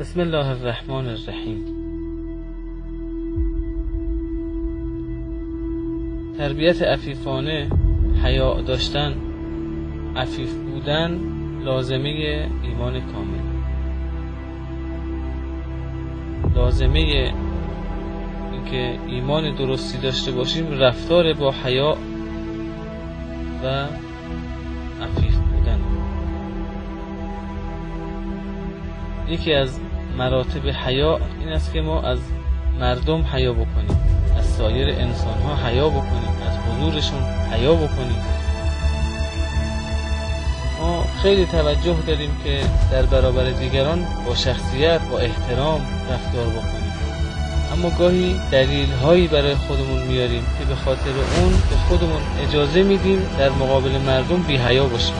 بسم الله الرحمن الرحیم. تربیت عفیفانه حیا داشتن عفیف بودن لازمه ایمان کامل. لازمه اینکه ایمان درستی داشته باشیم رفتار با حیا و یکی از مراتب حیا این است که ما از مردم حیا بکنیم از سایر انسان ها حیا بکنیم از حضورشون حیا بکنیم. ما خیلی توجه داریم که در برابر دیگران با شخصیت با احترام رفتار بکنیم. اما گاهی دلیل هایی برای خودمون میاریم که به خاطر اون به خودمون اجازه میدیم در مقابل مردم بی حیا باشیم.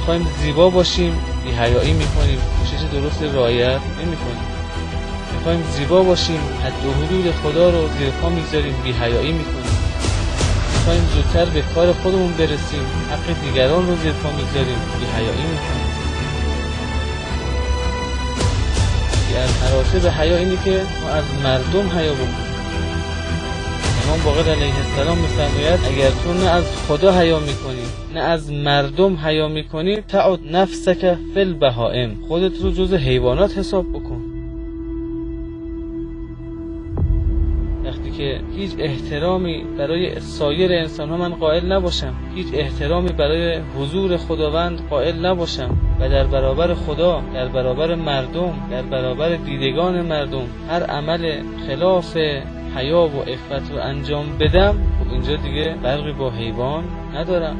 می‌خوایم زیبا باشیم بی حیایی می‌کنیم. پوشش درست رعایت نمی‌کنیم. می‌خوایم زیبا باشیم حد و حدود خدا رو زیر پا می‌ذاریم بی حیایی می‌کنیم. می‌خوایم زودتر به کار خودمون برسیم حق دیگران رو زیر پا می‌ذاریم بی حیایی می‌کنیم از مراتب حیا اینه که ما از مردم حیا بکنیم. امام باقر علیه السلام میفرماید اگر تو نه از خدا حیا می‌کنی نه از مردم حیا می‌کنی تعد نفسک فی البهائم. خودت رو جز حیوانات حساب بکن. وقتی که هیچ احترامی برای سایر انسان ها من قائل نباشم هیچ احترامی برای حضور خداوند قائل نباشم و در برابر خدا در برابر مردم در برابر دیدگان مردم هر عمل خلاف حیا و افت رو انجام بدم خب اینجا دیگه فرقی با حیوان ندارم.